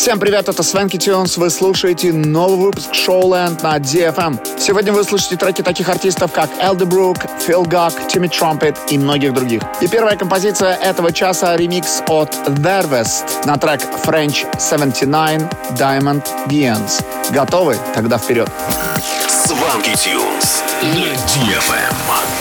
Всем привет, это Свенки Тюнс. Вы слушаете новый выпуск Showland на DFM. Сегодня вы слышите треки таких артистов, как Элдебрук, Фил Гак, Тимми Трампет и многих других. И первая композиция этого часа — ремикс от Vervest на трек French 79 Diamond Beans. Готовы? Тогда вперед. Сванки Тюнс на DFM.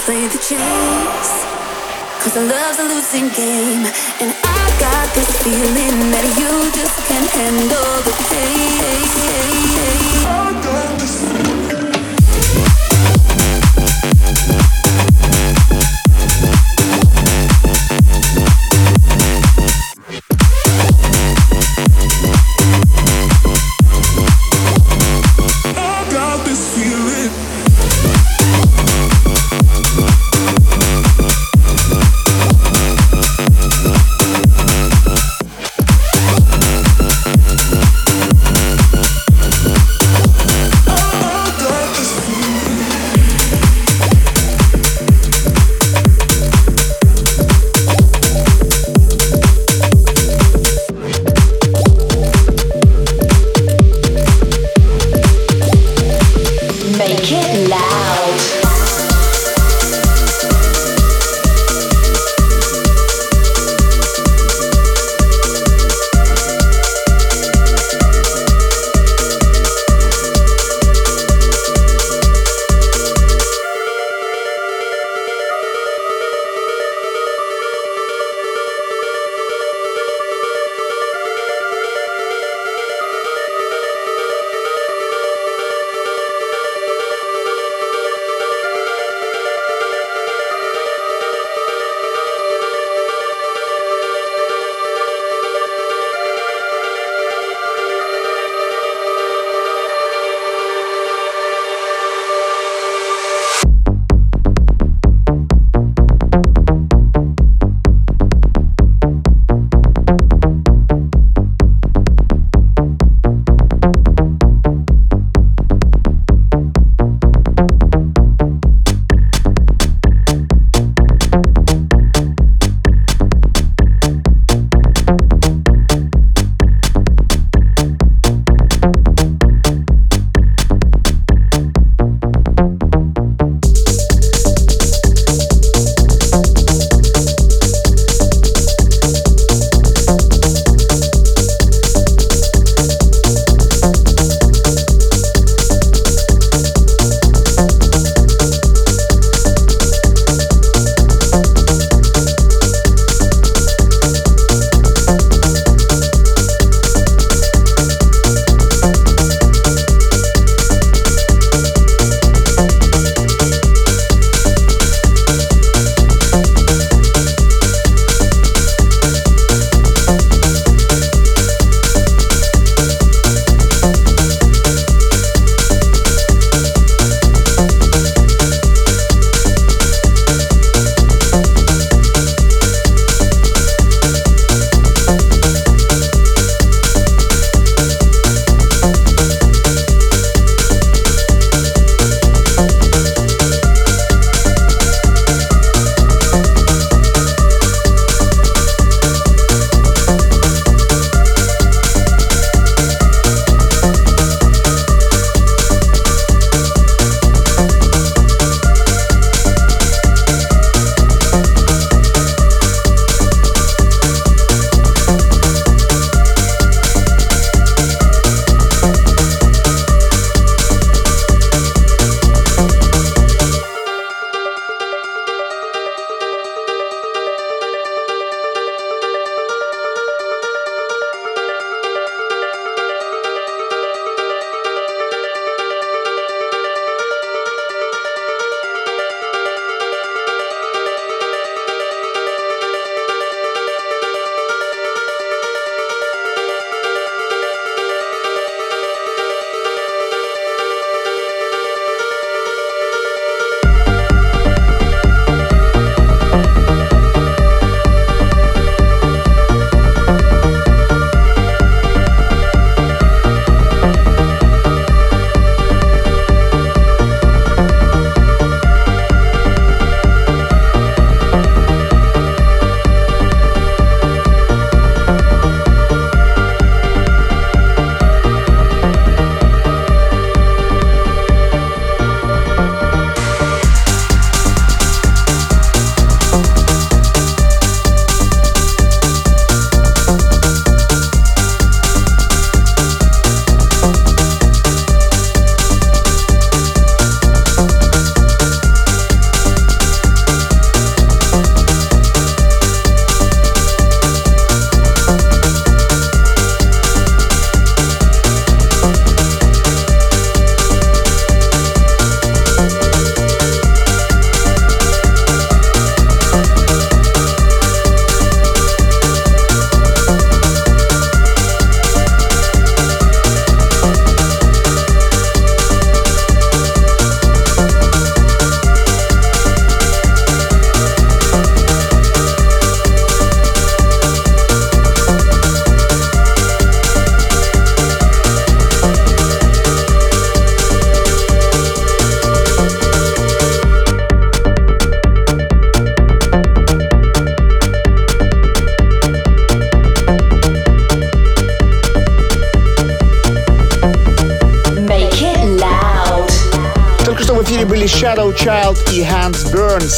play the chase. Cause love's a losing game. And I got this feeling that you just can't handle the pain.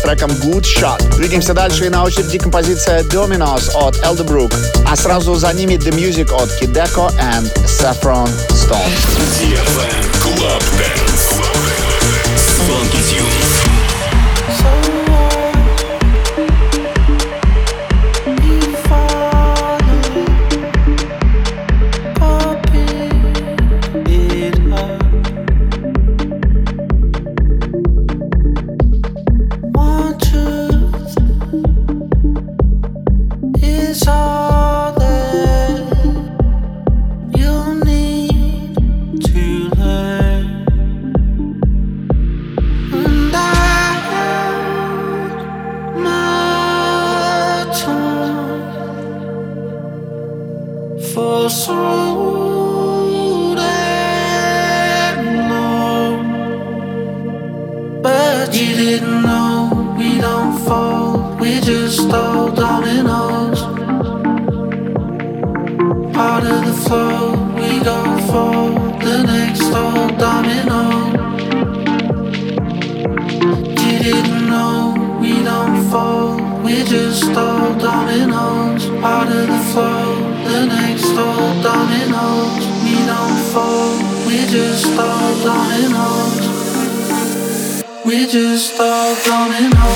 Треком Good Shot. Двигаемся дальше и на очереди композиция Dominos от Elderbrook, а сразу за ними The Music от Kideko and Saffron Stone. Club Dance. Funky Tunes. don't know.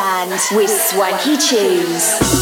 Showland with Swanky Tunes.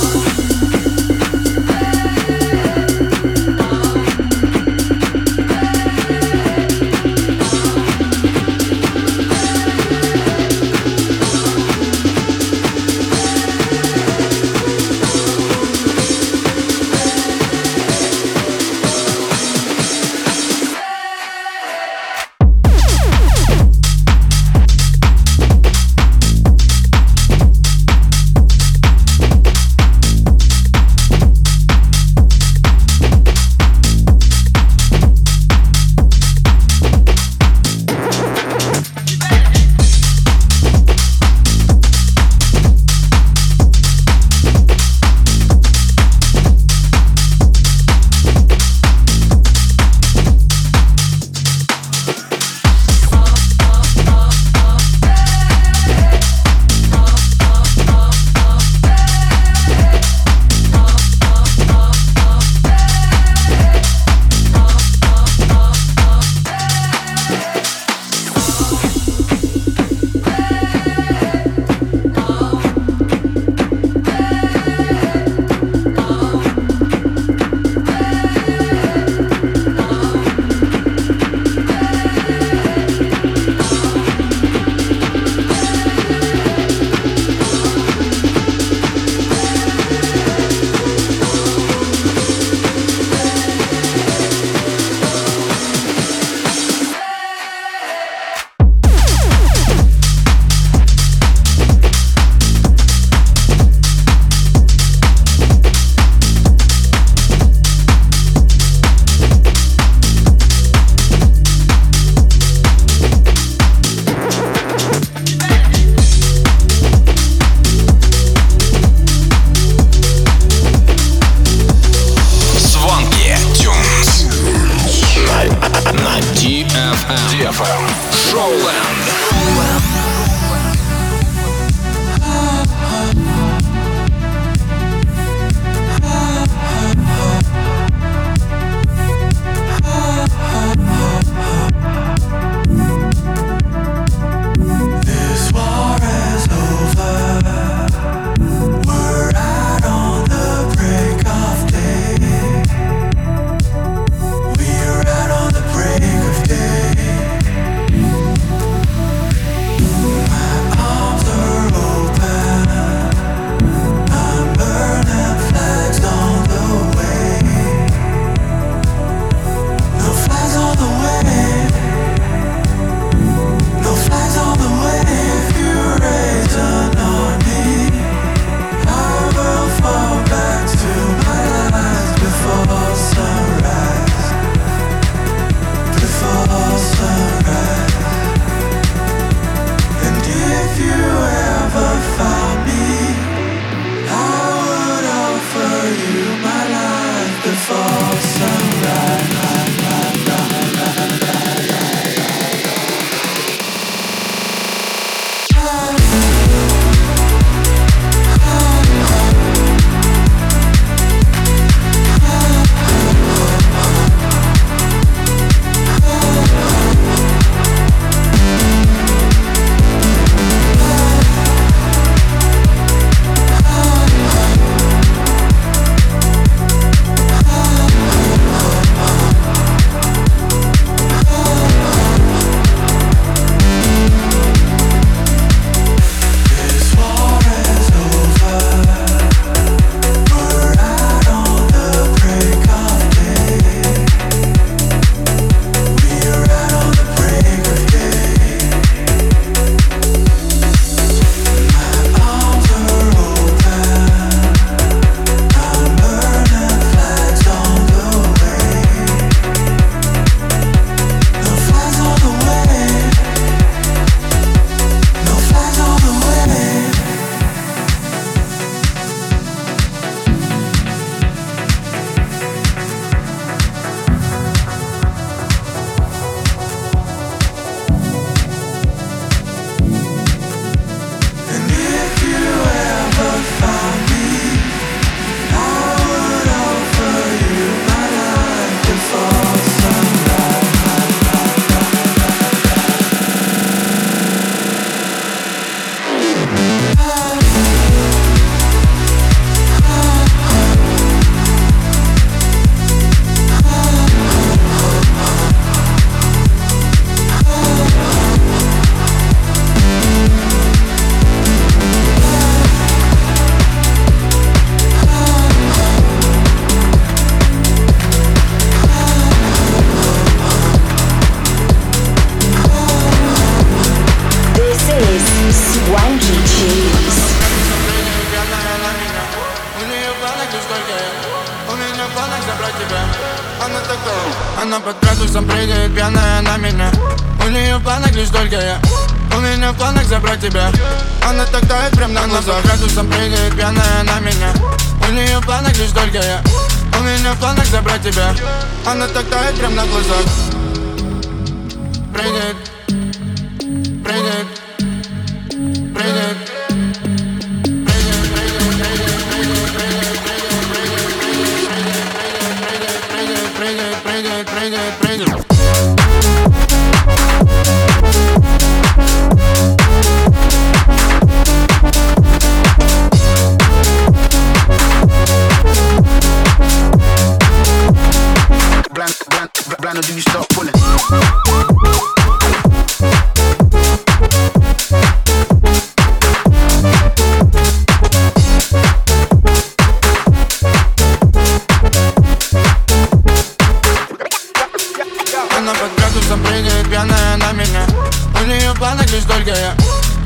где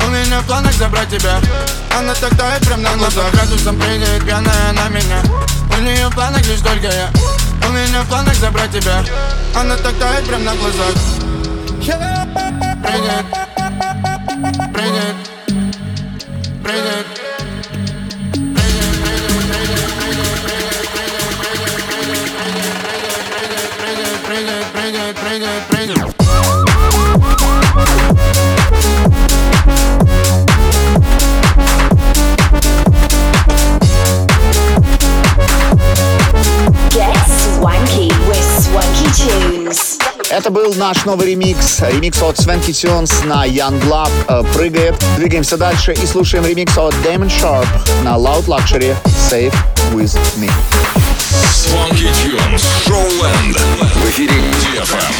У меня в планах забрать тебя Она тогда и прям на глазах Градусом прыгает пьяная на меня У нее в планах лишь только я У меня в планах забрать тебя Она тогда и прям на глазах Прыгает Прыгает Прыгает Bring it, bring it, bring it. Это был наш новый ремикс. Ремикс от Swanky Tunes на Young Love э, «Прыгает». Двигаемся дальше и слушаем ремикс от Damon Sharp на Loud Luxury «Safe With Me». Swanky Tunes Showland в эфире DFM.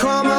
come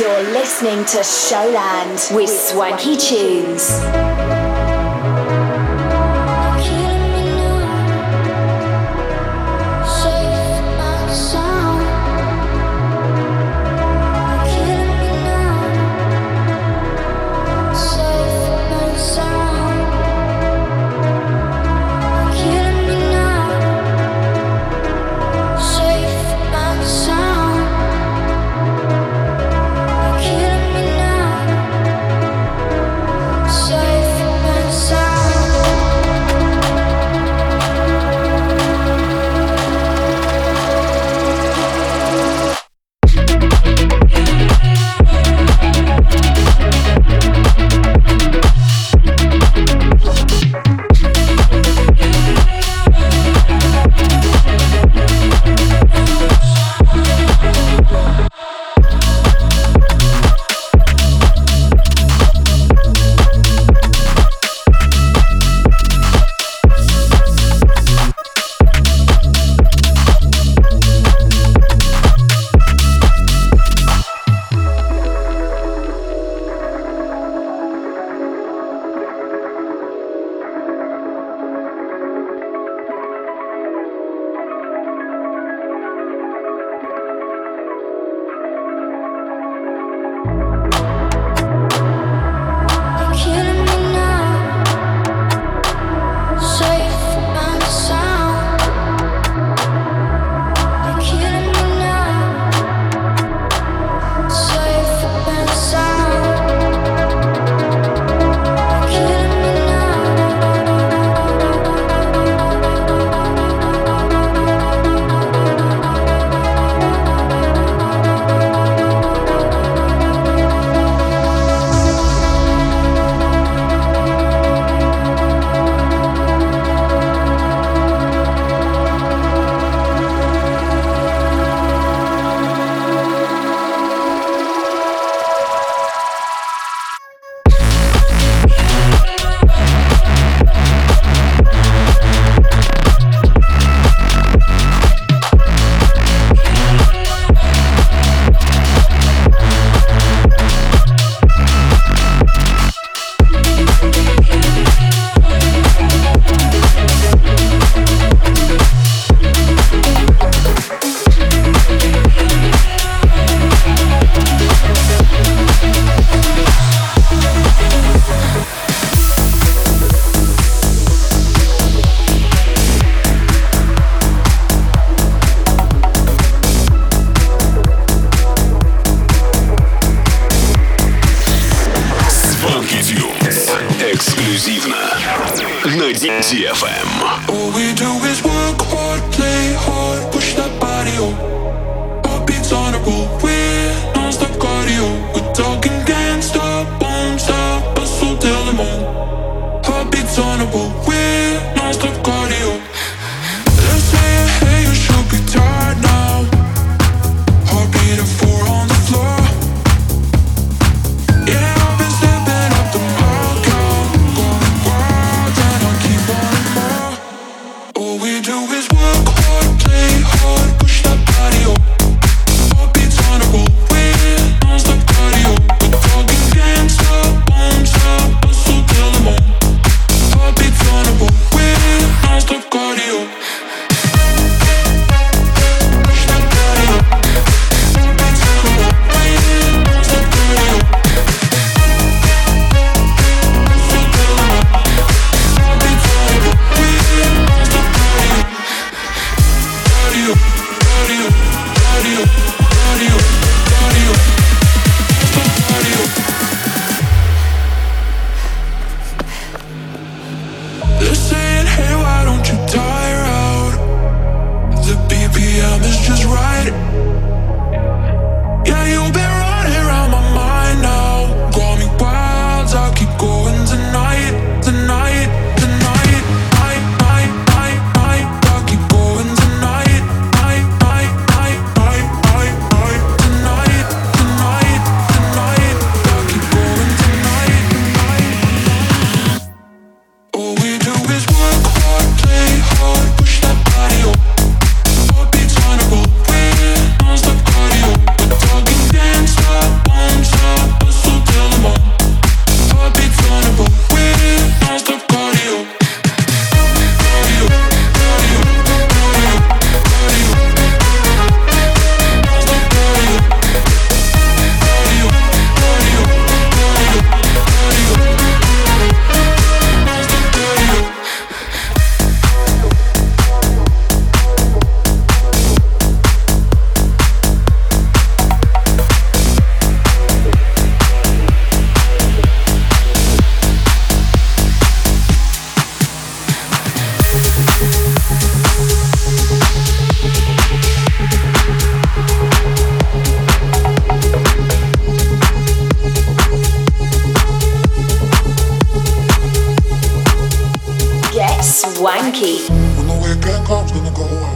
You're listening to Showland with Swanky Tunes. comes, gonna go away.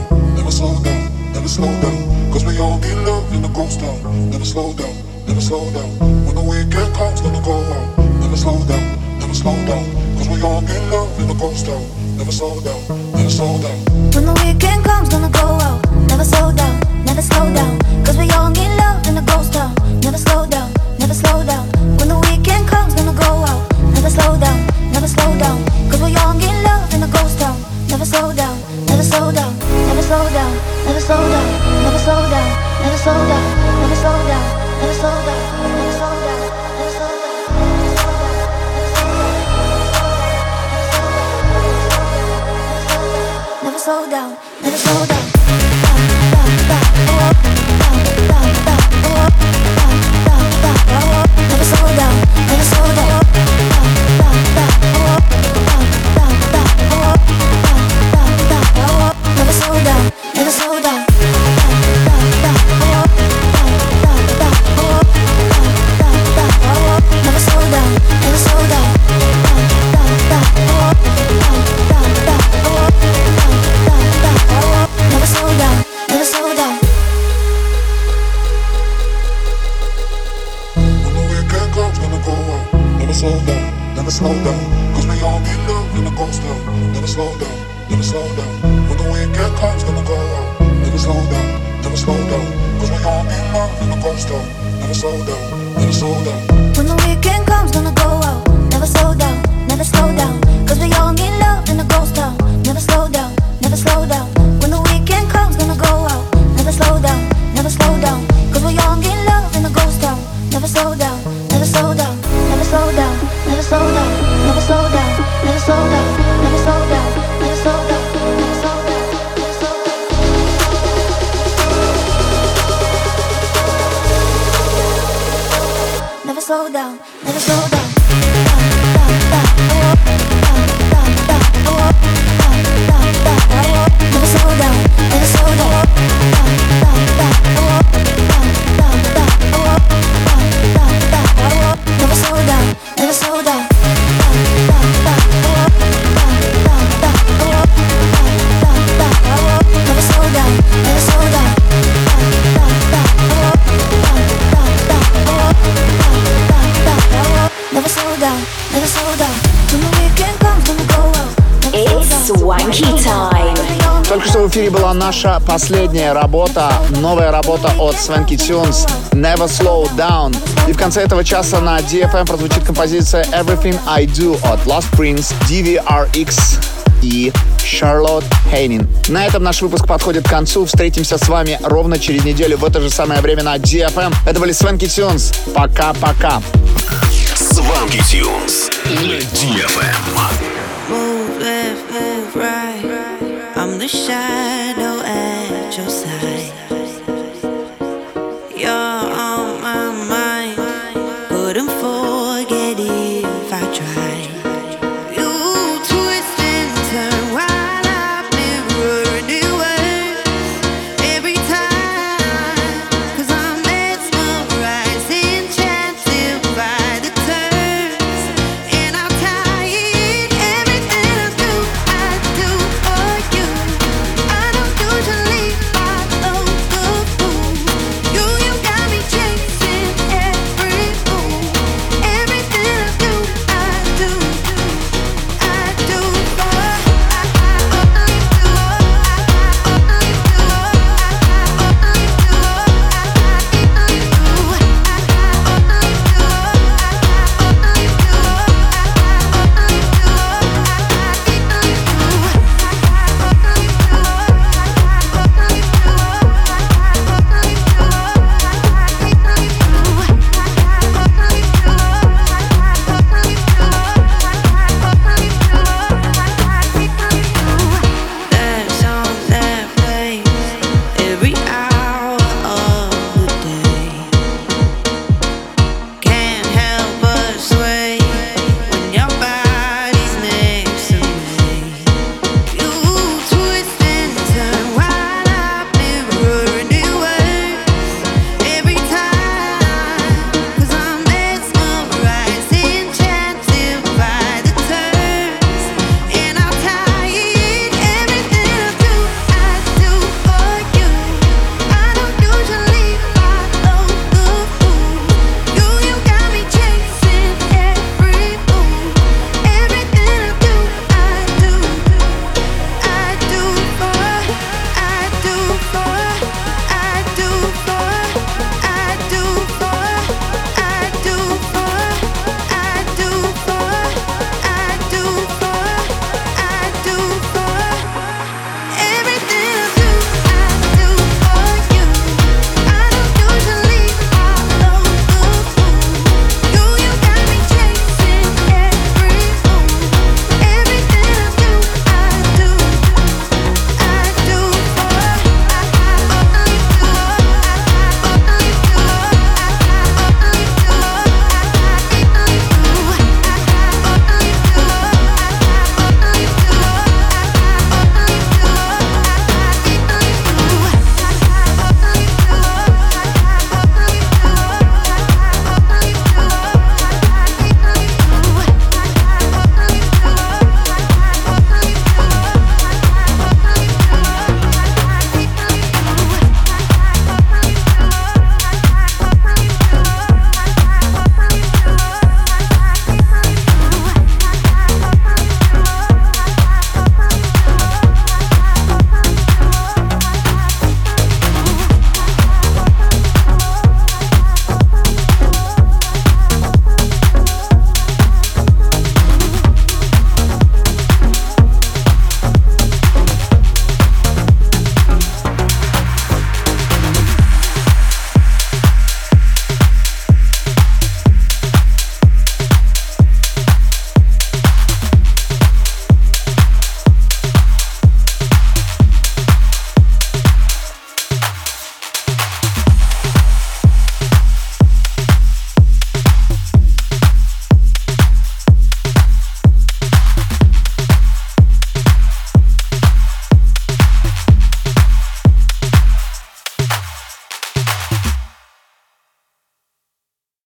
последняя работа, новая работа от Свенки Tunes Never Slow Down. И в конце этого часа на DFM прозвучит композиция Everything I Do от Lost Prince, DVRX и Шарлотт Хейнин. На этом наш выпуск подходит к концу. Встретимся с вами ровно через неделю в это же самое время на DFM. Это были Свенки Тюнс. Пока-пока. Свенки Тюнс на DFM. Move left, move right. I'm the shy. at your side.